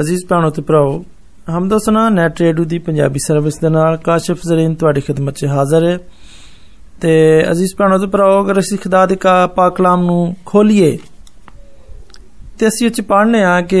ਅਜ਼ੀਜ਼ ਭੈਣੋ ਤੇ ਭਰਾਓ ਹਮਦੋਸਨਾ net radio ਦੀ ਪੰਜਾਬੀ ਸਰਵਿਸ ਦੇ ਨਾਲ ਕਾਸ਼ਫ ਜ਼ਰੀਨ ਤੁਹਾਡੀ ਖidmat 'ਚ ਹਾਜ਼ਰ ਹੈ ਤੇ ਅਜ਼ੀਜ਼ ਭੈਣੋ ਤੇ ਭਰਾਓ ਅਗਰ ਅਸੀਂ ਖੁਦਾ ਦੇ ਪਾਕ ਕਲਾਮ ਨੂੰ ਖੋਲੀਏ ਤੇ ਅਸੀਂ ਉੱਚ ਪੜ੍ਹਨੇ ਆ ਕਿ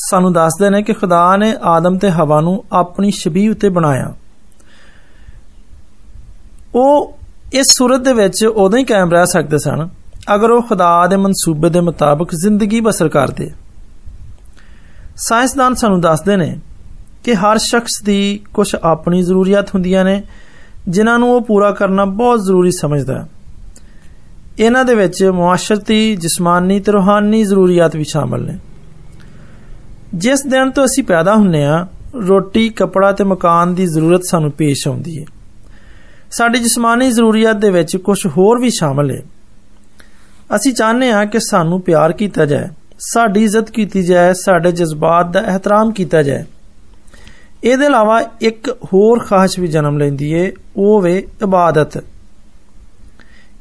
ਸਾਨੂੰ ਦੱਸਦੇ ਨੇ ਕਿ ਖੁਦਾ ਨੇ ਆਦਮ ਤੇ ਹਵਾ ਨੂੰ ਆਪਣੀ ਸ਼ਬੀਹ ਉਤੇ ਬਣਾਇਆ ਉਹ ਇਸ ਸੂਰਤ ਦੇ ਵਿੱਚ ਉਦੋਂ ਹੀ ਕਾਇਮ ਰਹਿ ਸਕਦੇ ਸਨ ਅਗਰ ਉਹ ਖੁਦਾ ਦੇ ਮਨਸੂਬੇ ਦੇ ਮੁਤਾਬਕ ਜ਼ਿੰਦਗੀ ਬਸਰ ਕਰਦੇ ਸਾਇੰਸਦਾਨ ਸਾਨੂੰ ਦੱਸਦੇ ਨੇ ਕਿ ਹਰ ਸ਼ਖਸ ਦੀ ਕੁਝ ਆਪਣੀ ਜ਼ਰੂਰੀਅਤ ਹੁੰਦੀਆਂ ਨੇ ਜਿਨ੍ਹਾਂ ਨੂੰ ਉਹ ਪੂਰਾ ਕਰਨਾ ਬਹੁਤ ਜ਼ਰੂਰੀ ਸਮਝਦਾ ਹੈ ਇਹਨਾਂ ਦੇ ਵਿੱਚ ਮੁਆਸ਼ਰਤੀ ਜਿਸਮਾਨੀ ਤੇ ਰੂਹਾਨੀ ਜ਼ਰੂਰੀਅਤ ਵੀ ਸ਼ਾਮਲ ਨੇ ਜਿਸ ਦਿਨ ਤੋਂ ਅਸੀਂ ਪੈਦਾ ਹੁੰਨੇ ਆ ਰੋਟੀ ਕਪੜਾ ਤੇ ਮਕਾਨ ਦੀ ਜ਼ਰੂਰਤ ਸਾਨੂੰ ਪੇਸ਼ ਆਉਂਦੀ ਹੈ ਸਾਡੀ ਜਿਸਮਾਨੀ ਜ਼ਰੂਰੀਅਤ ਦੇ ਵਿੱਚ ਕੁਝ ਹੋਰ ਵੀ ਸ਼ਾਮਲ ਹੈ ਅਸੀਂ ਚਾਹੁੰਦੇ ਹਾਂ ਕਿ ਸਾਨੂੰ ਪਿਆਰ ਕੀਤਾ ਜਾਏ ਸਾਡੀ ਇੱਜ਼ਤ ਕੀਤੀ ਜਾਏ ਸਾਡੇ ਜਜ਼ਬਾਤ ਦਾ ਇਹਤਰਾਮ ਕੀਤਾ ਜਾਏ ਇਹਦੇ ਇਲਾਵਾ ਇੱਕ ਹੋਰ ਖਾਸ਼ ਵੀ ਜਨਮ ਲੈਂਦੀ ਏ ਉਹ ਵੇ ਇਬਾਦਤ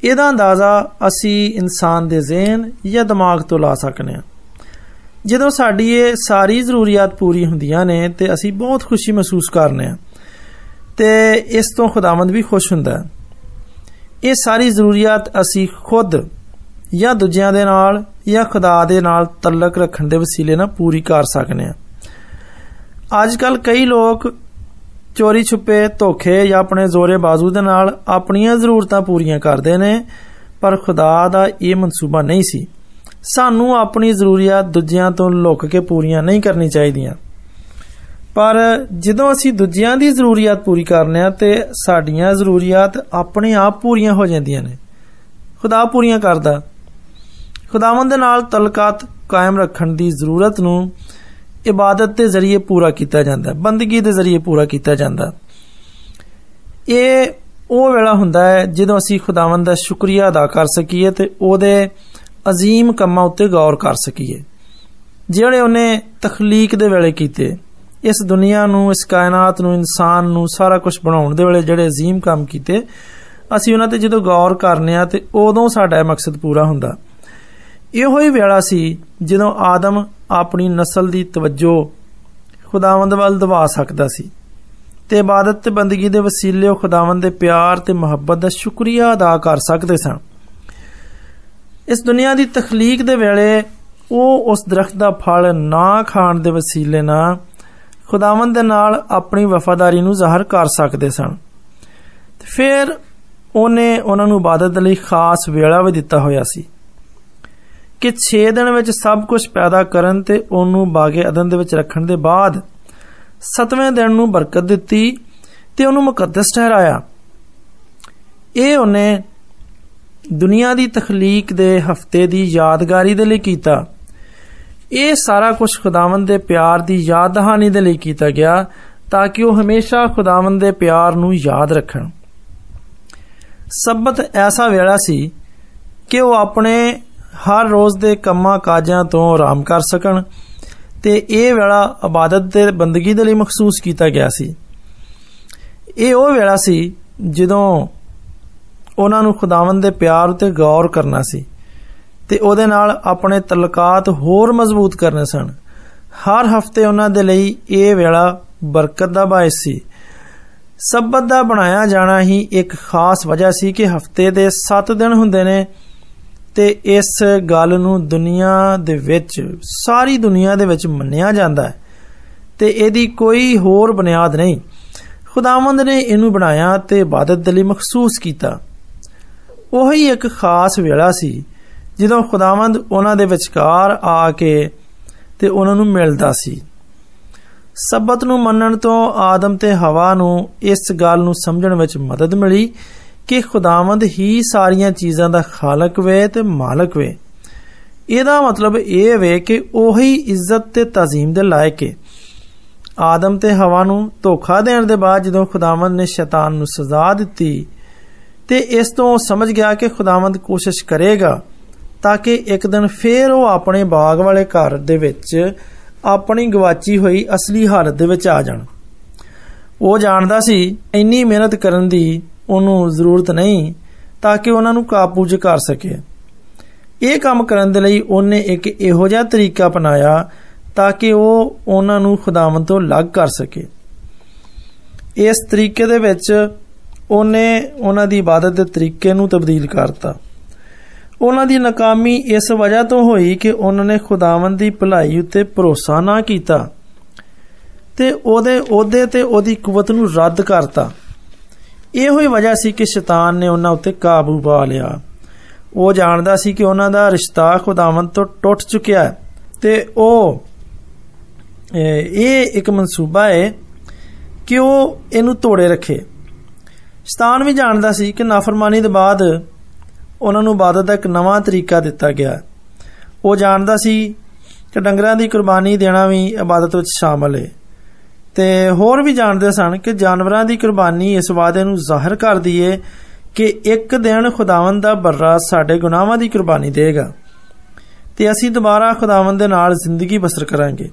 ਇਹਦਾ ਅੰਦਾਜ਼ਾ ਅਸੀਂ ਇਨਸਾਨ ਦੇ ਜ਼ਿਹਨ ਜਾਂ ਦਿਮਾਗ ਤੋਂ ਲਾ ਸਕਨੇ ਆ ਜਦੋਂ ਸਾਡੀ ਇਹ ਸਾਰੀ ਜ਼ਰੂਰੀਅਤ ਪੂਰੀ ਹੁੰਦੀਆਂ ਨੇ ਤੇ ਅਸੀਂ ਬਹੁਤ ਖੁਸ਼ੀ ਮਹਿਸੂਸ ਕਰਨੇ ਆ ਤੇ ਇਸ ਤੋਂ ਖੁਦਾਵੰਦ ਵੀ ਖੁਸ਼ ਹੁੰਦਾ ਹੈ ਇਹ ਸਾਰੀ ਜ਼ਰੂਰੀਅਤ ਅਸੀਂ ਖੁਦ ਜਾਂ ਦੂਜਿਆਂ ਦੇ ਨਾਲ ਜਾਂ ਖੁਦਾ ਦੇ ਨਾਲ ਤਲਕ ਰੱਖਣ ਦੇ ਵਸੀਲੇ ਨਾਲ ਪੂਰੀ ਕਰ ਸਕਨੇ ਆ ਅੱਜ ਕੱਲ ਕਈ ਲੋਕ ਚੋਰੀ ਛੁਪੇ ਧੋਖੇ ਜਾਂ ਆਪਣੇ ਜ਼ੋਰੇ ਬਾਜ਼ੂ ਦੇ ਨਾਲ ਆਪਣੀਆਂ ਜ਼ਰੂਰਤਾਂ ਪੂਰੀਆਂ ਕਰਦੇ ਨੇ ਪਰ ਖੁਦਾ ਦਾ ਇਹ ਮਨਸੂਬਾ ਨਹੀਂ ਸੀ ਸਾਨੂੰ ਆਪਣੀ ਜ਼ਰੂਰੀਅਤ ਦੂਜਿਆਂ ਤੋਂ ਲੁੱਕ ਕੇ ਪੂਰੀਆਂ ਨਹੀਂ ਕਰਨੀ ਚਾਹੀਦੀਆਂ ਪਰ ਜਦੋਂ ਅਸੀਂ ਦੂਜਿਆਂ ਦੀ ਜ਼ਰੂਰੀਅਤ ਪੂਰੀ ਕਰਨੇ ਆ ਤੇ ਸਾਡੀਆਂ ਜ਼ਰੂਰੀਅਤ ਆਪਣੇ ਆਪ ਪੂਰੀਆਂ ਹੋ ਜਾਂਦੀਆਂ ਨੇ ਖੁਦਾ ਪੂਰੀਆਂ ਕਰਦਾ ਖੁਦਾਵੰਦ ਦੇ ਨਾਲ ਤਲਕਾਤ ਕਾਇਮ ਰੱਖਣ ਦੀ ਜ਼ਰੂਰਤ ਨੂੰ ਇਬਾਦਤ ਦੇ ਜ਼ਰੀਏ ਪੂਰਾ ਕੀਤਾ ਜਾਂਦਾ ਹੈ ਬੰਦਗੀ ਦੇ ਜ਼ਰੀਏ ਪੂਰਾ ਕੀਤਾ ਜਾਂਦਾ ਇਹ ਉਹ ਵੇਲਾ ਹੁੰਦਾ ਹੈ ਜਦੋਂ ਅਸੀਂ ਖੁਦਾਵੰਦ ਦਾ ਸ਼ੁਕਰੀਆ ਅਦਾ ਕਰ ਸਕੀਏ ਤੇ ਉਹਦੇ ਅਜ਼ੀਮ ਕੰਮਾਂ ਉੱਤੇ ਗੌਰ ਕਰ ਸਕੀਏ ਜਿਹੜੇ ਉਹਨੇ ਤਖਲੀਕ ਦੇ ਵੇਲੇ ਕੀਤੇ ਇਸ ਦੁਨੀਆ ਨੂੰ ਇਸ ਕਾਇਨਾਤ ਨੂੰ ਇਨਸਾਨ ਨੂੰ ਸਾਰਾ ਕੁਝ ਬਣਾਉਣ ਦੇ ਵੇਲੇ ਜਿਹੜੇ ਅਜ਼ੀਮ ਕੰਮ ਕੀਤੇ ਅਸੀਂ ਉਹਨਾਂ ਤੇ ਜਦੋਂ ਗੌਰ ਕਰਨੇ ਆ ਤੇ ਉਦੋਂ ਸਾਡਾ ਇਹ ਮਕਸਦ ਪੂਰਾ ਹੁੰਦਾ ਇਹੋ ਹੀ ਵੇਲਾ ਸੀ ਜਦੋਂ ਆਦਮ ਆਪਣੀ ਨਸਲ ਦੀ ਤਵੱਜੋ ਖੁਦਾਵੰਦ ਵੱਲ ਦਵਾ ਸਕਦਾ ਸੀ ਤੇ ਇਬਾਦਤ ਤੇ ਬੰਦਗੀ ਦੇ ਵਸੀਲੇ ਉਹ ਖੁਦਾਵੰਦ ਦੇ ਪਿਆਰ ਤੇ ਮੁਹੱਬਤ ਦਾ ਸ਼ੁਕਰੀਆ ਅਦਾ ਕਰ ਸਕਦੇ ਸਨ ਇਸ ਦੁਨੀਆ ਦੀ ਤਖਲੀਕ ਦੇ ਵੇਲੇ ਉਹ ਉਸ ਦਰਖਤ ਦਾ ਫਲ ਨਾ ਖਾਣ ਦੇ ਵਸੀਲੇ ਨਾਲ ਖੁਦਾਵੰਦ ਦੇ ਨਾਲ ਆਪਣੀ ਵਫਾਦਾਰੀ ਨੂੰ ਜ਼ਾਹਰ ਕਰ ਸਕਦੇ ਸਨ ਤੇ ਫਿਰ ਉਹਨੇ ਉਹਨਾਂ ਨੂੰ ਇਬਾਦਤ ਲਈ ਖਾਸ ਵੇਲਾ ਵੀ ਦਿੱਤਾ ਹੋਇਆ ਸੀ ਕਿ 6 ਦਿਨ ਵਿੱਚ ਸਭ ਕੁਝ ਪੈਦਾ ਕਰਨ ਤੇ ਉਹਨੂੰ ਬਾਗੇ ਅਦਨ ਦੇ ਵਿੱਚ ਰੱਖਣ ਦੇ ਬਾਅਦ 7ਵੇਂ ਦਿਨ ਨੂੰ ਬਰਕਤ ਦਿੱਤੀ ਤੇ ਉਹਨੂੰ ਮੁਕੱਦਸ ਠਹਿਰਾਇਆ ਇਹ ਉਹਨੇ ਦੁਨੀਆ ਦੀ ਤਖਲੀਕ ਦੇ ਹਫਤੇ ਦੀ ਯਾਦਗਾਰੀ ਦੇ ਲਈ ਕੀਤਾ ਇਹ ਸਾਰਾ ਕੁਝ ਖੁਦਾਵੰਦ ਦੇ ਪਿਆਰ ਦੀ ਯਾਦ ਦਹਾਨੀ ਦੇ ਲਈ ਕੀਤਾ ਗਿਆ ਤਾਂ ਕਿ ਉਹ ਹਮੇਸ਼ਾ ਖੁਦਾਵੰਦ ਦੇ ਪਿਆਰ ਨੂੰ ਯਾਦ ਰੱਖਣ ਸਬਤ ਐਸਾ ਵੇਲਾ ਸੀ ਕਿ ਉਹ ਆਪਣੇ ਹਰ ਰੋਜ਼ ਦੇ ਕੰਮਾਂ ਕਾਜਾਂ ਤੋਂ ਆਰਾਮ ਕਰ ਸਕਣ ਤੇ ਇਹ ਵੇਲਾ ਇਬਾਦਤ ਤੇ ਬੰਦਗੀ ਦੇ ਲਈ ਮਖਸੂਸ ਕੀਤਾ ਗਿਆ ਸੀ ਇਹ ਉਹ ਵੇਲਾ ਸੀ ਜਦੋਂ ਉਹਨਾਂ ਨੂੰ ਖੁਦਾਵੰਦ ਦੇ ਪਿਆਰ ਉਤੇ ਗੌਰ ਕਰਨਾ ਸੀ ਤੇ ਉਹਦੇ ਨਾਲ ਆਪਣੇ ਤਲਕਾਤ ਹੋਰ ਮਜ਼ਬੂਤ ਕਰਨੇ ਸਨ ਹਰ ਹਫਤੇ ਉਹਨਾਂ ਦੇ ਲਈ ਇਹ ਵੇਲਾ ਬਰਕਤ ਦਾ ਬਾਇਸ ਸੀ ਸਬਤ ਦਾ ਬਣਾਇਆ ਜਾਣਾ ਹੀ ਇੱਕ ਖਾਸ ਵਜ੍ਹਾ ਸੀ ਕਿ ਹਫਤੇ ਦੇ 7 ਦਿਨ ਹੁੰਦੇ ਨੇ ਤੇ ਇਸ ਗੱਲ ਨੂੰ ਦੁਨੀਆ ਦੇ ਵਿੱਚ ਸਾਰੀ ਦੁਨੀਆ ਦੇ ਵਿੱਚ ਮੰਨਿਆ ਜਾਂਦਾ ਹੈ ਤੇ ਇਹਦੀ ਕੋਈ ਹੋਰ ਬੁਨਿਆਦ ਨਹੀਂ ਖੁਦਾਵੰਦ ਨੇ ਇਹਨੂੰ ਬਣਾਇਆ ਤੇ ਇਬਾਦਤ ਦੇ ਲਈ ਮਖਸੂਸ ਕੀਤਾ ਉਹੀ ਇੱਕ ਖਾਸ ਵੇਲਾ ਸੀ ਜਦੋਂ ਖੁਦਾਵੰਦ ਉਹਨਾਂ ਦੇ ਵਿਚਕਾਰ ਆ ਕੇ ਤੇ ਉਹਨਾਂ ਨੂੰ ਮਿਲਦਾ ਸੀ ਸਬਤ ਨੂੰ ਮੰਨਣ ਤੋਂ ਆਦਮ ਤੇ ਹਵਾ ਨੂੰ ਇਸ ਗੱਲ ਨੂੰ ਸਮਝਣ ਵਿੱਚ ਮਦਦ ਮਿਲੀ ਕਿ ਖੁਦਾਵੰਦ ਹੀ ਸਾਰੀਆਂ ਚੀਜ਼ਾਂ ਦਾ ਖਾਲਕ ਵੇ ਤੇ ਮਾਲਕ ਵੇ ਇਹਦਾ ਮਤਲਬ ਇਹ ਵੇ ਕਿ ਉਹੀ ਇੱਜ਼ਤ ਤੇ ਤਾਜ਼ੀਮ ਦੇ ਲਾਇਕ ਹੈ ਆਦਮ ਤੇ ਹਵਾ ਨੂੰ ਧੋਖਾ ਦੇਣ ਦੇ ਬਾਅਦ ਜਦੋਂ ਖੁਦਾਵੰਦ ਨੇ ਸ਼ੈਤਾਨ ਨੂੰ ਸਜ਼ਾ ਦਿੱਤੀ ਤੇ ਇਸ ਤੋਂ ਸਮਝ ਗਿਆ ਕਿ ਖੁਦਾਵੰਦ ਕੋਸ਼ਿਸ਼ ਕਰੇਗਾ ਤਾਂ ਕਿ ਇੱਕ ਦਿਨ ਫੇਰ ਉਹ ਆਪਣੇ ਬਾਗ ਵਾਲੇ ਘਰ ਦੇ ਵਿੱਚ ਆਪਣੀ ਗਵਾਚੀ ਹੋਈ ਅਸਲੀ ਹਾਲਤ ਦੇ ਵਿੱਚ ਆ ਜਾਣ ਉਹ ਜਾਣਦਾ ਸੀ ਇੰਨੀ ਮਿਹਨਤ ਕਰਨ ਦੀ ਉਹਨੂੰ ਜ਼ਰੂਰਤ ਨਹੀਂ ਤਾਂ ਕਿ ਉਹਨਾਂ ਨੂੰ ਕਾਬੂਜ ਕਰ ਸਕੇ ਇਹ ਕੰਮ ਕਰਨ ਦੇ ਲਈ ਉਹਨੇ ਇੱਕ ਇਹੋ ਜਿਹਾ ਤਰੀਕਾ ਅਪਣਾਇਆ ਤਾਂ ਕਿ ਉਹ ਉਹਨਾਂ ਨੂੰ ਖੁਦਾਵੰਦ ਤੋਂ ਅਲੱਗ ਕਰ ਸਕੇ ਇਸ ਤਰੀਕੇ ਦੇ ਵਿੱਚ ਉਹਨੇ ਉਹਨਾਂ ਦੀ ਇਬਾਦਤ ਦੇ ਤਰੀਕੇ ਨੂੰ ਤਬਦੀਲ ਕਰਤਾ ਉਹਨਾਂ ਦੀ ਨਾਕਾਮੀ ਇਸ ਵਜ੍ਹਾ ਤੋਂ ਹੋਈ ਕਿ ਉਹਨਾਂ ਨੇ ਖੁਦਾਵੰਦ ਦੀ ਭਲਾਈ ਉੱਤੇ ਭਰੋਸਾ ਨਾ ਕੀਤਾ ਤੇ ਉਹਦੇ ਅਹੁਦੇ ਤੇ ਉਹਦੀ ਕੁਵਤ ਨੂੰ ਰੱਦ ਕਰਤਾ ਇਹੋ ਹੀ ਵਜ੍ਹਾ ਸੀ ਕਿ ਸ਼ੈਤਾਨ ਨੇ ਉਹਨਾਂ ਉੱਤੇ ਕਾਬੂ ਪਾ ਲਿਆ ਉਹ ਜਾਣਦਾ ਸੀ ਕਿ ਉਹਨਾਂ ਦਾ ਰਿਸ਼ਤਾ ਖੁਦਾਵੰਦ ਤੋਂ ਟੁੱਟ ਚੁੱਕਿਆ ਹੈ ਤੇ ਉਹ ਇਹ ਇੱਕ ਮਨਸੂਬਾ ਹੈ ਕਿ ਉਹ ਇਹਨੂੰ ਤੋੜੇ ਰੱਖੇ ਸ਼ੈਤਾਨ ਵੀ ਜਾਣਦਾ ਸੀ ਕਿ ਨਾਫਰਮਾਨੀ ਦੇ ਬਾਅਦ ਉਹਨਾਂ ਨੂੰ ਇਬਾਦਤ ਦਾ ਇੱਕ ਨਵਾਂ ਤਰੀਕਾ ਦਿੱਤਾ ਗਿਆ ਉਹ ਜਾਣਦਾ ਸੀ ਕਿ ਡੰਗਰਾਂ ਦੀ ਕੁਰਬਾਨੀ ਦੇਣਾ ਵੀ ਇਬਾਦਤ ਵਿੱਚ ਸ਼ਾਮਲ ਹੈ ਤੇ ਹੋਰ ਵੀ ਜਾਣਦੇ ਸਨ ਕਿ ਜਾਨਵਰਾਂ ਦੀ ਕੁਰਬਾਨੀ ਇਸ ਵਾਅਦੇ ਨੂੰ ਜ਼ਾਹਿਰ ਕਰਦੀ ਏ ਕਿ ਇੱਕ ਦਿਨ ਖੁਦਾਵੰਦ ਦਾ ਬਰਰਾ ਸਾਡੇ ਗੁਨਾਹਾਂ ਦੀ ਕੁਰਬਾਨੀ ਦੇਗਾ ਤੇ ਅਸੀਂ ਦੁਬਾਰਾ ਖੁਦਾਵੰਦ ਦੇ ਨਾਲ ਜ਼ਿੰਦਗੀ ਬਸਰ ਕਰਾਂਗੇ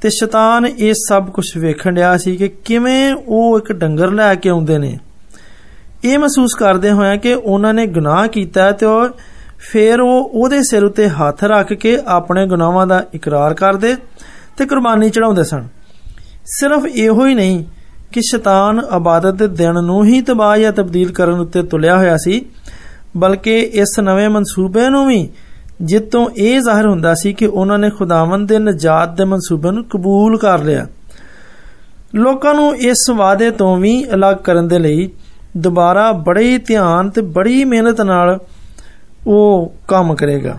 ਤੇ ਸ਼ੈਤਾਨ ਇਹ ਸਭ ਕੁਝ ਵੇਖਣ ਡਿਆ ਸੀ ਕਿ ਕਿਵੇਂ ਉਹ ਇੱਕ ਡੰਗਰ ਲੈ ਕੇ ਆਉਂਦੇ ਨੇ ਇਹ ਮਹਿਸੂਸ ਕਰਦੇ ਹੋਇਆ ਕਿ ਉਹਨਾਂ ਨੇ ਗੁਨਾਹ ਕੀਤਾ ਤੇ ਉਹ ਫਿਰ ਉਹ ਉਹਦੇ ਸਿਰ ਉਤੇ ਹੱਥ ਰੱਖ ਕੇ ਆਪਣੇ ਗੁਨਾਹਾਂ ਦਾ ਇਕਰਾਰ ਕਰਦੇ ਤੇ ਕੁਰਬਾਨੀ ਚੜਾਉਂਦੇ ਸਨ ਸਿਰਫ ਇਹੋ ਹੀ ਨਹੀਂ ਕਿ ਸ਼ੈਤਾਨ ਇਬਾਦਤ ਦੇ ਦਿਨ ਨੂੰ ਹੀ ਤਬਾਹ ਜਾਂ ਤਬਦੀਲ ਕਰਨ ਉੱਤੇ ਤੁਲਿਆ ਹੋਇਆ ਸੀ ਬਲਕਿ ਇਸ ਨਵੇਂ ਮਨਸੂਬੇ ਨੂੰ ਵੀ ਜਿੱਤੋਂ ਇਹ ਜ਼ਾਹਿਰ ਹੁੰਦਾ ਸੀ ਕਿ ਉਹਨਾਂ ਨੇ ਖੁਦਾਵੰਦ ਦੇ ਨਜਾਤ ਦੇ ਮਨਸੂਬੇ ਨੂੰ ਕਬੂਲ ਕਰ ਲਿਆ ਲੋਕਾਂ ਨੂੰ ਇਸ ਵਾਅਦੇ ਤੋਂ ਵੀ ਅਲੱਗ ਕਰਨ ਦੇ ਲਈ ਦੁਬਾਰਾ ਬੜੇ ਧਿਆਨ ਤੇ ਬੜੀ ਮਿਹਨਤ ਨਾਲ ਉਹ ਕੰਮ ਕਰੇਗਾ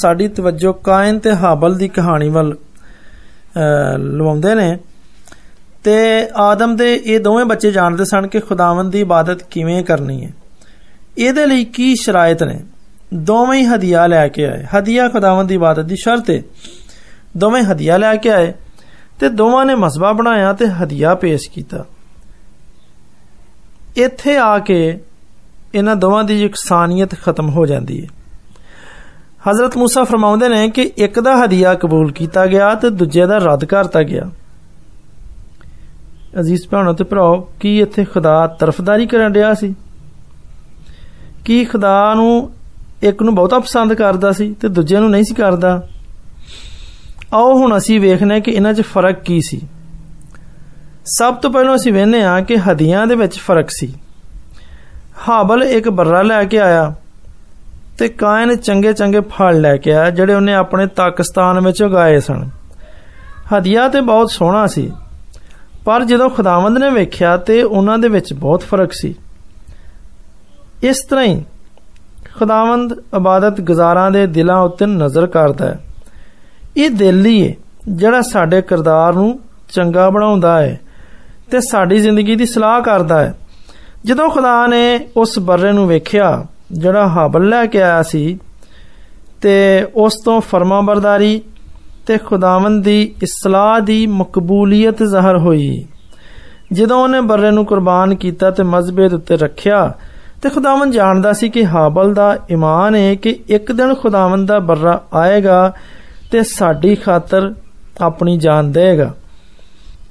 ਸਾਡੀ ਤਵੱਜੋ ਕਾਇਨ ਤੇ ਹਾਬਲ ਦੀ ਕਹਾਣੀ ਵੱਲ ਲਵਾਉਂਦੇ ਨੇ ਤੇ ਆਦਮ ਦੇ ਇਹ ਦੋਵੇਂ ਬੱਚੇ ਜਾਣਦੇ ਸਨ ਕਿ ਖੁਦਾਵੰਦ ਦੀ ਇਬਾਦਤ ਕਿਵੇਂ ਕਰਨੀ ਹੈ ਇਹਦੇ ਲਈ ਕੀ ਸ਼ਰਾਇਤ ਨੇ ਦੋਵੇਂ ਹੀ ਹਦੀਆ ਲੈ ਕੇ ਆਏ ਹਦੀਆ ਖੁਦਾਵੰਦ ਦੀ ਇਬਾਦਤ ਦੀ ਸ਼ਰਤ ਹੈ ਦੋਵੇਂ ਹਦੀਆ ਲੈ ਕੇ ਆਏ ਤੇ ਦੋਵਾਂ ਨੇ ਮਸਬਾ ਬਣਾਇਆ ਤੇ ਹਦੀਆ ਪੇਸ਼ ਕੀਤਾ ਇੱਥੇ ਆ ਕੇ ਇਹਨਾਂ ਦੋਵਾਂ ਦੀ ਇਕਸਾਨੀਅਤ ਖਤਮ ਹੋ ਜਾਂਦੀ ਹੈ हज़रत मूसा फरमाਉਂਦੇ ਨੇ ਕਿ ਇੱਕ ਦਾ ਹਦੀਆ ਕਬੂਲ ਕੀਤਾ ਗਿਆ ਤੇ ਦੂਜੇ ਦਾ ਰੱਦ ਕਰਤਾ ਗਿਆ ਅਜ਼ੀਜ਼ ਭੈਣੋ ਤੇ ਭਰਾਓ ਕੀ ਇੱਥੇ ਖੁਦਾ ਤਰਫਦਾਰੀ ਕਰਨ ਰਿਹਾ ਸੀ ਕੀ ਖੁਦਾ ਨੂੰ ਇੱਕ ਨੂੰ ਬਹੁਤਾ ਪਸੰਦ ਕਰਦਾ ਸੀ ਤੇ ਦੂਜੇ ਨੂੰ ਨਹੀਂ ਸੀ ਕਰਦਾ ਆਓ ਹੁਣ ਅਸੀਂ ਵੇਖਨੇ ਕਿ ਇਹਨਾਂ 'ਚ ਫਰਕ ਕੀ ਸੀ ਸਭ ਤੋਂ ਪਹਿਲਾਂ ਅਸੀਂ ਵੇਖਨੇ ਆ ਕਿ ਹਦੀਆਂ ਦੇ ਵਿੱਚ ਫਰਕ ਸੀ ਹਾਬਲ ਇੱਕ ਬਰਰਾ ਲੈ ਕੇ ਆਇਆ ਤੇ ਕਾਇਨ ਚੰਗੇ ਚੰਗੇ ਫਲ ਲੈ ਕੇ ਆਇਆ ਜਿਹੜੇ ਉਹਨੇ ਆਪਣੇ ਤਾਕਸਤਾਨ ਵਿੱਚ ਉਗਾਏ ਸਨ ਹਦੀਆ ਤੇ ਬਹੁਤ ਸੋਹਣਾ ਸੀ ਪਰ ਜਦੋਂ ਖੁਦਾਵੰਦ ਨੇ ਵੇਖਿਆ ਤੇ ਉਹਨਾਂ ਦੇ ਵਿੱਚ ਬਹੁਤ ਫਰਕ ਸੀ ਇਸ ਤਰ੍ਹਾਂ ਹੀ ਖੁਦਾਵੰਦ ਇਬਾਦਤ ਗੁਜ਼ਾਰਾਂ ਦੇ ਦਿਲਾਂ ਉੱਤੇ ਨਜ਼ਰ ਕਰਦਾ ਹੈ ਇਹ ਦਿਲ ਹੀ ਹੈ ਜਿਹੜਾ ਸਾਡੇ ਕਿਰਦਾਰ ਨੂੰ ਚੰਗਾ ਬਣਾਉਂਦਾ ਹੈ ਤੇ ਸਾਡੀ ਜ਼ਿੰਦਗੀ ਦੀ ਸਲਾਹ ਕਰਦਾ ਹੈ ਜਦੋਂ ਖੁਦਾ ਨੇ ਉਸ ਬਰਰੇ ਨੂੰ ਵੇਖਿਆ ਜਿਹੜਾ ਹਾਬਲ ਲੈ ਕੇ ਆਇਆ ਸੀ ਤੇ ਉਸ ਤੋਂ ਫਰਮਾਬਰਦਾਰੀ ਤੇ ਖੁਦਾਵੰਦ ਦੀ ਇਸਲਾਹ ਦੀ ਮਕਬੂਲੀਅਤ ਜ਼ਾਹਰ ਹੋਈ ਜਦੋਂ ਉਹਨੇ ਬਰਰੇ ਨੂੰ ਕੁਰਬਾਨ ਕੀਤਾ ਤੇ ਮਜ਼ਬੇ ਦੇ ਉੱਤੇ ਰੱਖਿਆ ਤੇ ਖੁਦਾਵੰਦ ਜਾਣਦਾ ਸੀ ਕਿ ਹਾਬਲ ਦਾ ਈਮਾਨ ਹੈ ਕਿ ਇੱਕ ਦਿਨ ਖੁਦਾਵੰਦ ਦਾ ਬਰਰਾ ਆਏਗਾ ਤੇ ਸਾਡੀ ਖਾਤਰ ਆਪਣੀ ਜਾਨ ਦੇਗਾ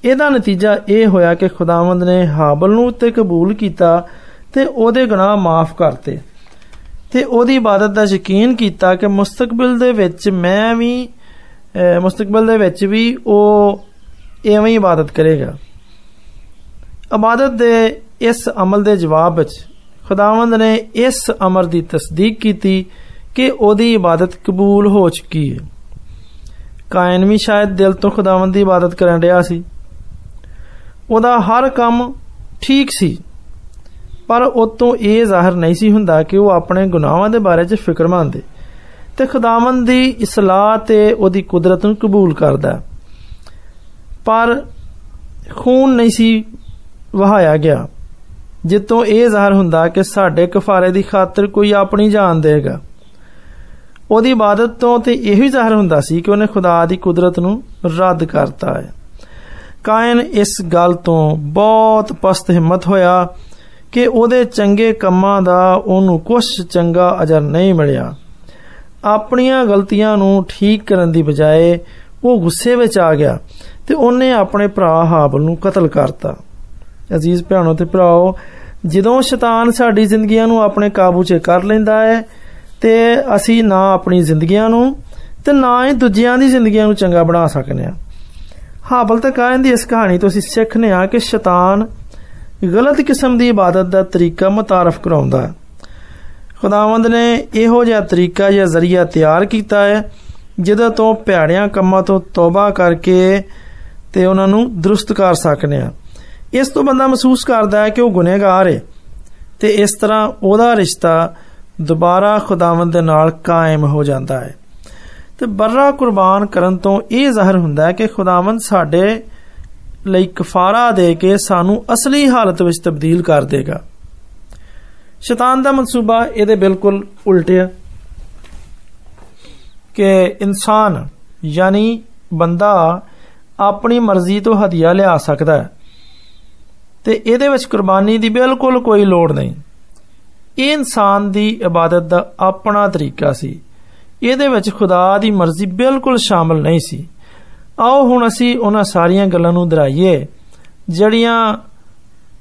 ਇਹਦਾ ਨਤੀਜਾ ਇਹ ਹੋਇਆ ਕਿ ਖੁਦਾਵੰਦ ਨੇ ਹਾਬਲ ਨੂੰ ਉੱਤੇ ਕਬੂਲ ਕੀਤਾ ਤੇ ਉਹਦੇ ਗੁਨਾਹ ਮਾਫ ਕਰਤੇ ਤੇ ਉਹਦੀ ਇਬਾਦਤ ਦਾ ਯਕੀਨ ਕੀਤਾ ਕਿ ਮੁਸਤਕਬਲ ਦੇ ਵਿੱਚ ਮੈਂ ਵੀ ਮੁਸਤਕਬਲ ਦੇ ਵਿੱਚ ਵੀ ਉਹ ਐਵੇਂ ਹੀ ਇਬਾਦਤ ਕਰੇਗਾ ਇਬਾਦਤ ਦੇ ਇਸ ਅਮਲ ਦੇ ਜਵਾਬ ਵਿੱਚ ਖੁਦਾਵੰਦ ਨੇ ਇਸ ਅਮਰ ਦੀ ਤਸਦੀਕ ਕੀਤੀ ਕਿ ਉਹਦੀ ਇਬਾਦਤ ਕਬੂਲ ਹੋ ਚੁੱਕੀ ਹੈ ਕਾਇਨ ਵੀ ਸ਼ਾਇਦ ਦਿਲ ਤੋਂ ਖੁਦਾਵੰਦ ਦੀ ਇਬਾਦਤ ਕਰਨ ਰਿਹਾ ਸੀ ਉਹਦਾ ਹਰ ਕੰਮ ਠੀਕ ਸੀ ਪਰ ਉਤੋਂ ਇਹ ਜ਼ਾਹਰ ਨਹੀਂ ਸੀ ਹੁੰਦਾ ਕਿ ਉਹ ਆਪਣੇ ਗੁਨਾਹਾਂ ਦੇ ਬਾਰੇ 'ਚ ਫਿਕਰਮੰਦ ਹੈ ਤੇ ਖੁਦਾਵੰਦ ਦੀ ਇਸਲਾਹ ਤੇ ਉਹਦੀ ਕੁਦਰਤ ਨੂੰ ਕਬੂਲ ਕਰਦਾ ਪਰ ਖੂਨ ਨਹੀਂ ਸੀ ਵਹਾਇਆ ਗਿਆ ਜਿੱਤੋਂ ਇਹ ਜ਼ਾਹਰ ਹੁੰਦਾ ਕਿ ਸਾਡੇ ਕਫਾਰੇ ਦੀ ਖਾਤਰ ਕੋਈ ਆਪਣੀ ਜਾਨ ਦੇਗਾ ਉਹਦੀ ਇਬਾਦਤ ਤੋਂ ਤੇ ਇਹੀ ਜ਼ਾਹਰ ਹੁੰਦਾ ਸੀ ਕਿ ਉਹਨੇ ਖੁਦਾ ਦੀ ਕੁਦਰਤ ਨੂੰ ਰੱਦ ਕਰਤਾ ਹੈ ਕਾਇਨ ਇਸ ਗੱਲ ਤੋਂ ਬਹੁਤ ਪਸਤ ਹਿੰਮਤ ਹੋਇਆ ਕਿ ਉਹਦੇ ਚੰਗੇ ਕੰਮਾਂ ਦਾ ਉਹਨੂੰ ਕੁਝ ਚੰਗਾ ਅਜਰ ਨਹੀਂ ਮਿਲਿਆ ਆਪਣੀਆਂ ਗਲਤੀਆਂ ਨੂੰ ਠੀਕ ਕਰਨ ਦੀ ਬਜਾਏ ਉਹ ਗੁੱਸੇ ਵਿੱਚ ਆ ਗਿਆ ਤੇ ਉਹਨੇ ਆਪਣੇ ਭਰਾ ਹਾਬਲ ਨੂੰ ਕਤਲ ਕਰਤਾ ਅਜ਼ੀਜ਼ ਭੈਣੋ ਤੇ ਭਰਾਓ ਜਦੋਂ ਸ਼ੈਤਾਨ ਸਾਡੀ ਜ਼ਿੰਦਗੀਆਂ ਨੂੰ ਆਪਣੇ ਕਾਬੂ 'ਚ ਕਰ ਲੈਂਦਾ ਹੈ ਤੇ ਅਸੀਂ ਨਾ ਆਪਣੀ ਜ਼ਿੰਦਗੀਆਂ ਨੂੰ ਤੇ ਨਾ ਹੀ ਦੂਜਿਆਂ ਦੀ ਜ਼ਿੰਦਗੀਆਂ ਨੂੰ ਚੰਗਾ ਬਣਾ ਸਕਨੇ ਆ ਹਾਬਲ ਤੇ ਕਾਇਨ ਦੀ ਇਸ ਕਹਾਣੀ ਤੋਂ ਅਸੀਂ ਸਿੱਖਨੇ ਆ ਕਿ ਸ਼ੈਤਾਨ ਗਲਤ ਕਿਸਮ ਦੀ ਇਬਾਦਤ ਦਾ ਤਰੀਕਾ ਮਤਾਰਫ ਕਰਾਉਂਦਾ ਹੈ ਖੁਦਾਵੰਦ ਨੇ ਇਹੋ ਜਿਹਾ ਤਰੀਕਾ ਜਾਂ ਜ਼ਰੀਆ ਤਿਆਰ ਕੀਤਾ ਹੈ ਜਿਹਦੇ ਤੋਂ ਭੈੜਿਆਂ ਕੰਮਾਂ ਤੋਂ ਤੋਬਾ ਕਰਕੇ ਤੇ ਉਹਨਾਂ ਨੂੰ ਦਰੁਸਤ ਕਰ ਸਕਨੇ ਆ ਇਸ ਤੋਂ ਬੰਦਾ ਮਹਿਸੂਸ ਕਰਦਾ ਹੈ ਕਿ ਉਹ ਗੁਨਹਗਾਰ ਹੈ ਤੇ ਇਸ ਤਰ੍ਹਾਂ ਉਹਦਾ ਰਿਸ਼ਤਾ ਦੁਬਾਰਾ ਖੁਦਾਵੰਦ ਦੇ ਨਾਲ ਕਾਇਮ ਹੋ ਜਾਂਦਾ ਹੈ ਤੇ ਬਰਰਾ ਕੁਰਬਾਨ ਕਰਨ ਤੋਂ ਇਹ ਜ਼ਾਹਰ ਹੁੰਦਾ ਹੈ ਕਿ ਖੁਦਾਵੰਦ ਸਾਡੇ ਲਈ ਕਫਾਰਾ ਦੇ ਕੇ ਸਾਨੂੰ ਅਸਲੀ ਹਾਲਤ ਵਿੱਚ ਤਬਦੀਲ ਕਰ ਦੇਗਾ ਸ਼ੈਤਾਨ ਦਾ ਮਨਸੂਬਾ ਇਹਦੇ ਬਿਲਕੁਲ ਉਲਟ ਹੈ ਕਿ ਇਨਸਾਨ ਯਾਨੀ ਬੰਦਾ ਆਪਣੀ ਮਰਜ਼ੀ ਤੋਂ ਹਦੀਆ ਲਿਆ ਸਕਦਾ ਹੈ ਤੇ ਇਹਦੇ ਵਿੱਚ ਕੁਰਬਾਨੀ ਦੀ ਬਿਲਕੁਲ ਕੋਈ ਲੋੜ ਨਹੀਂ ਇਹ ਇਨਸਾਨ ਦੀ ਇਬਾਦਤ ਦਾ ਆਪਣਾ ਤਰੀਕਾ ਸੀ ਇਹਦੇ ਵਿੱਚ ਖੁਦਾ ਦੀ ਮਰਜ਼ੀ ਬਿਲਕੁਲ ਸ਼ਾਮਲ ਨਹੀਂ ਸੀ ਆਓ ਹੁਣ ਅਸੀਂ ਉਹਨਾਂ ਸਾਰੀਆਂ ਗੱਲਾਂ ਨੂੰ ਦਰਾਈਏ ਜਿਹੜੀਆਂ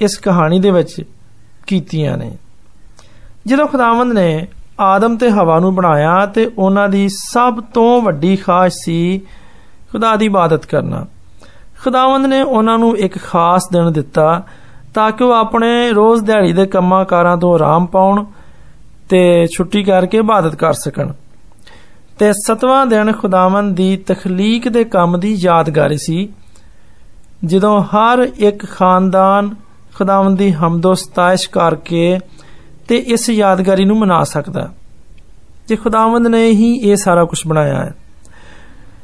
ਇਸ ਕਹਾਣੀ ਦੇ ਵਿੱਚ ਕੀਤੀਆਂ ਨੇ ਜਦੋਂ ਖੁਦਾਵੰਦ ਨੇ ਆਦਮ ਤੇ ਹਵਾ ਨੂੰ ਬਣਾਇਆ ਤੇ ਉਹਨਾਂ ਦੀ ਸਭ ਤੋਂ ਵੱਡੀ ਖਾਸ਼ ਸੀ ਖੁਦਾ ਦੀ ਇਬਾਦਤ ਕਰਨਾ ਖੁਦਾਵੰਦ ਨੇ ਉਹਨਾਂ ਨੂੰ ਇੱਕ ਖਾਸ ਦਿਨ ਦਿੱਤਾ ਤਾਂ ਕਿ ਉਹ ਆਪਣੇ ਰੋਜ਼ ਦਿਹਾੜੀ ਦੇ ਕੰਮਾਂ ਕਾਰਾਂ ਤੋਂ ਆਰਾਮ ਪਾਉਣ ਤੇ ਛੁੱਟੀ ਕਰਕੇ ਇਬਾਦਤ ਕਰ ਸਕਣ ਤੇ ਸਤਵਾਂ ਦਿਨ ਖੁਦਾਵੰਦ ਦੀ ਤਖਲੀਕ ਦੇ ਕੰਮ ਦੀ ਯਾਦਗਾਰੀ ਸੀ ਜਦੋਂ ਹਰ ਇੱਕ ਖਾਨਦਾਨ ਖੁਦਾਵੰਦ ਦੀ ਹਮਦੋ ਸਤਾਇਸ਼ ਕਰਕੇ ਤੇ ਇਸ ਯਾਦਗਾਰੀ ਨੂੰ ਮਨਾ ਸਕਦਾ ਜੇ ਖੁਦਾਵੰਦ ਨੇ ਹੀ ਇਹ ਸਾਰਾ ਕੁਝ ਬਣਾਇਆ ਹੈ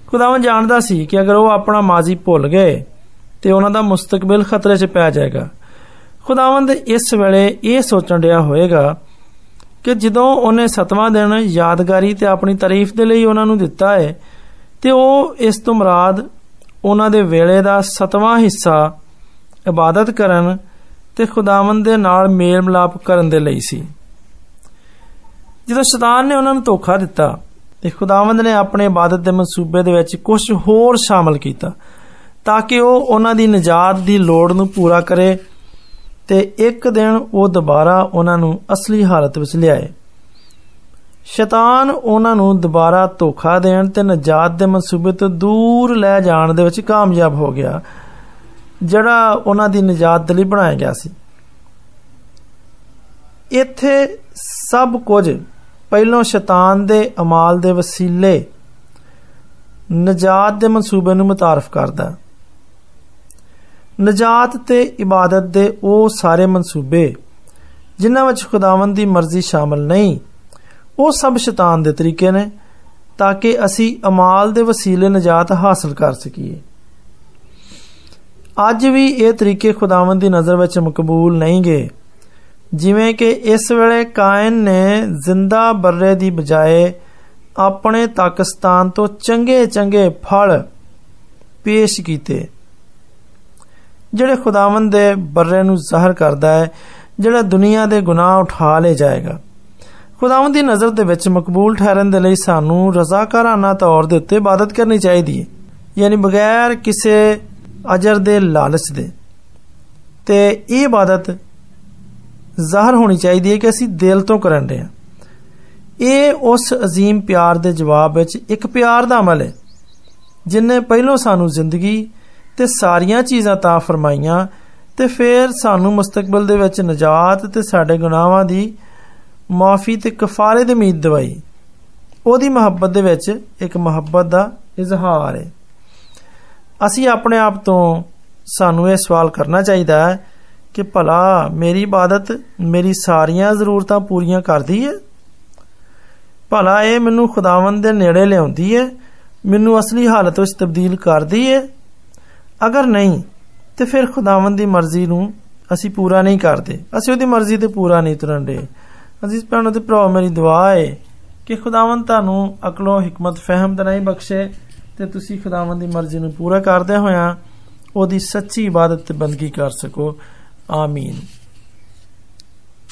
ਖੁਦਾਵੰਦ ਜਾਣਦਾ ਸੀ ਕਿ ਅਗਰ ਉਹ ਆਪਣਾ ਮਾਜ਼ੀ ਭੁੱਲ ਗਏ ਤੇ ਉਹਨਾਂ ਦਾ ਮੁਸਤਕਬਲ ਖਤਰੇ 'ਚ ਪੈ ਜਾਏਗਾ ਖੁਦਾਵੰਦ ਇਸ ਵੇਲੇ ਇਹ ਸੋਚਣ ਰਿਹਾ ਹੋਵੇਗਾ ਕਿ ਜਦੋਂ ਉਹਨੇ ਸਤਵਾਂ ਦਿਨ ਯਾਦਗਾਰੀ ਤੇ ਆਪਣੀ ਤਾਰੀਫ ਦੇ ਲਈ ਉਹਨਾਂ ਨੂੰ ਦਿੱਤਾ ਹੈ ਤੇ ਉਹ ਇਸ ਤੋਂ ਮਰਾਦ ਉਹਨਾਂ ਦੇ ਵੇਲੇ ਦਾ ਸਤਵਾਂ ਹਿੱਸਾ ਇਬਾਦਤ ਕਰਨ ਤੇ ਖੁਦਾਵੰਦ ਦੇ ਨਾਲ ਮੇਲ ਮਲਾਪ ਕਰਨ ਦੇ ਲਈ ਸੀ ਜਦੋਂ ਸ਼ੈਤਾਨ ਨੇ ਉਹਨਾਂ ਨੂੰ ਧੋਖਾ ਦਿੱਤਾ ਤੇ ਖੁਦਾਵੰਦ ਨੇ ਆਪਣੇ ਇਬਾਦਤ ਦੇ ਮਨਸੂਬੇ ਦੇ ਵਿੱਚ ਕੁਝ ਹੋਰ ਸ਼ਾਮਲ ਕੀਤਾ ਤਾਂ ਕਿ ਉਹ ਉਹਨਾਂ ਦੀ ਨਜਾਤ ਦੀ ਲੋੜ ਨੂੰ ਪੂਰਾ ਕਰੇ ਤੇ ਇੱਕ ਦਿਨ ਉਹ ਦੁਬਾਰਾ ਉਹਨਾਂ ਨੂੰ ਅਸਲੀ ਹਾਲਤ ਵਿੱਚ ਲਿਆਏ ਸ਼ੈਤਾਨ ਉਹਨਾਂ ਨੂੰ ਦੁਬਾਰਾ ਧੋਖਾ ਦੇਣ ਤੇ ਨਜਾਤ ਦੇ ਮਨਸੂਬੇ ਤੋਂ ਦੂਰ ਲੈ ਜਾਣ ਦੇ ਵਿੱਚ ਕਾਮਯਾਬ ਹੋ ਗਿਆ ਜਿਹੜਾ ਉਹਨਾਂ ਦੀ ਨਜਾਤ ਦੇ ਲਈ ਬਣਾਇਆ ਗਿਆ ਸੀ ਇੱਥੇ ਸਭ ਕੁਝ ਪਹਿਲੋਂ ਸ਼ੈਤਾਨ ਦੇ ਅਮਾਲ ਦੇ ਵਸੀਲੇ ਨਜਾਤ ਦੇ ਮਨਸੂਬੇ ਨੂੰ ਮੁਤਾਰਫ ਕਰਦਾ ਨਜਾਤ ਤੇ ਇਬਾਦਤ ਦੇ ਉਹ ਸਾਰੇ ਮਨਸੂਬੇ ਜਿਨ੍ਹਾਂ ਵਿੱਚ ਖੁਦਾਵੰਦ ਦੀ ਮਰਜ਼ੀ ਸ਼ਾਮਲ ਨਹੀਂ ਉਹ ਸਭ ਸ਼ੈਤਾਨ ਦੇ ਤਰੀਕੇ ਨੇ ਤਾਂ ਕਿ ਅਸੀਂ ਅਮਾਲ ਦੇ ਵਸੀਲੇ ਨਜਾਤ ਹਾਸਲ ਕਰ ਸਕੀਏ ਅੱਜ ਵੀ ਇਹ ਤਰੀਕੇ ਖੁਦਾਵੰਦ ਦੀ ਨਜ਼ਰ ਵਿੱਚ ਮਕਬੂਲ ਨਹੀਂ ਗਏ ਜਿਵੇਂ ਕਿ ਇਸ ਵੇਲੇ ਕਾਇਨ ਨੇ ਜ਼ਿੰਦਾ ਬਰਰੇ ਦੀ ਬਜਾਏ ਆਪਣੇ ਤਾਕਿਸਤਾਨ ਤੋਂ ਚੰਗੇ ਚੰਗੇ ਫਲ ਪੇਸ਼ ਕੀਤੇ ਜਿਹੜੇ ਖੁਦਾਵੰਦ ਦੇ ਬਰਰੇ ਨੂੰ ਜ਼ਾਹਰ ਕਰਦਾ ਹੈ ਜਿਹੜਾ ਦੁਨੀਆ ਦੇ ਗੁਨਾਹ ਉਠਾ ਲੇ ਜਾਏਗਾ ਖੁਦਾਵੰਦ ਦੀ ਨਜ਼ਰ ਦੇ ਵਿੱਚ ਮਕਬੂਲ ਠਹਿਰਨ ਦੇ ਲਈ ਸਾਨੂੰ ਰਜ਼ਾਕਾਰਾਨਾ ਤੌਰ ਦੇ ਉੱਤੇ ਇਬਾਦਤ ਕਰਨੀ ਚਾਹੀਦੀ ਹੈ ਯਾਨੀ ਬਗੈਰ ਕਿਸੇ ਅਜਰ ਦੇ ਲਾਲਚ ਦੇ ਤੇ ਇਹ ਇਬਾਦਤ ਜ਼ਾਹਰ ਹੋਣੀ ਚਾਹੀਦੀ ਹੈ ਕਿ ਅਸੀਂ ਦਿਲ ਤੋਂ ਕਰਨ ਰਹੇ ਹਾਂ ਇਹ ਉਸ ਅਜ਼ੀਮ ਪਿਆਰ ਦੇ ਜਵਾਬ ਵਿੱਚ ਇੱਕ ਪਿਆਰ ਦਾ ਅਮਲ ਹੈ ਜਿਨੇ ਪਹਿਲੋਂ ਸਾਨੂੰ ਜ਼ਿੰਦਗੀ ਤੇ ਸਾਰੀਆਂ ਚੀਜ਼ਾਂ ਤਾਂ ਫਰਮਾਈਆਂ ਤੇ ਫਿਰ ਸਾਨੂੰ ਮੁਸਤਕਬਲ ਦੇ ਵਿੱਚ ਨਜਾਤ ਤੇ ਸਾਡੇ ਗੁਨਾਹਾਂ ਦੀ ਮਾਫੀ ਤੇ ਕਫਾਰੇ ਦੀ ਉਮੀਦ ਦਵਾਈ ਉਹਦੀ ਮੁਹੱਬਤ ਦੇ ਵਿੱਚ ਇੱਕ ਮੁਹੱਬਤ ਦਾ ਇਜ਼ਹਾਰ ਹੈ ਅਸੀਂ ਆਪਣੇ ਆਪ ਤੋਂ ਸਾਨੂੰ ਇਹ ਸਵਾਲ ਕਰਨਾ ਚਾਹੀਦਾ ਹੈ ਕਿ ਭਲਾ ਮੇਰੀ ਇਬਾਦਤ ਮੇਰੀ ਸਾਰੀਆਂ ਜ਼ਰੂਰਤਾਂ ਪੂਰੀਆਂ ਕਰਦੀ ਹੈ ਭਲਾ ਇਹ ਮੈਨੂੰ ਖੁਦਾਵੰਦ ਦੇ ਨੇੜੇ ਲਿਆਉਂਦੀ ਹੈ ਮੈਨੂੰ ਅਸਲੀ ਹਾਲਤ ਵਿੱਚ ਤਬਦੀਲ ਕਰਦੀ ਹੈ ਅਗਰ ਨਹੀਂ ਤੇ ਫਿਰ ਖੁਦਾਵੰਦ ਦੀ ਮਰਜ਼ੀ ਨੂੰ ਅਸੀਂ ਪੂਰਾ ਨਹੀਂ ਕਰਦੇ ਅਸੀਂ ਉਹਦੀ ਮਰਜ਼ੀ ਤੇ ਪੂਰਾ ਨਹੀਂ ਤੁਰਨ ਦੇ ਅਜ਼ੀਜ਼ ਭੈਣੋ ਤੇ ਭਰਾ ਮੇਰੀ ਦੁਆ ਹੈ ਕਿ ਖੁਦਾਵੰਦ ਤੁਹਾਨੂੰ ਅਕਲੋਂ ਹਕਮਤ ਫਹਿਮ ਦਨਾਈ ਬਖਸ਼ੇ ਤੇ ਤੁਸੀਂ ਖੁਦਾਵੰਦ ਦੀ ਮਰਜ਼ੀ ਨੂੰ ਪੂਰਾ ਕਰਦੇ ਹੋਇਆਂ ਉਹਦੀ ਸੱਚੀ ਇਬਾਦਤ ਤੇ ਬੰਦਗੀ ਕਰ ਸਕੋ ਆਮੀਨ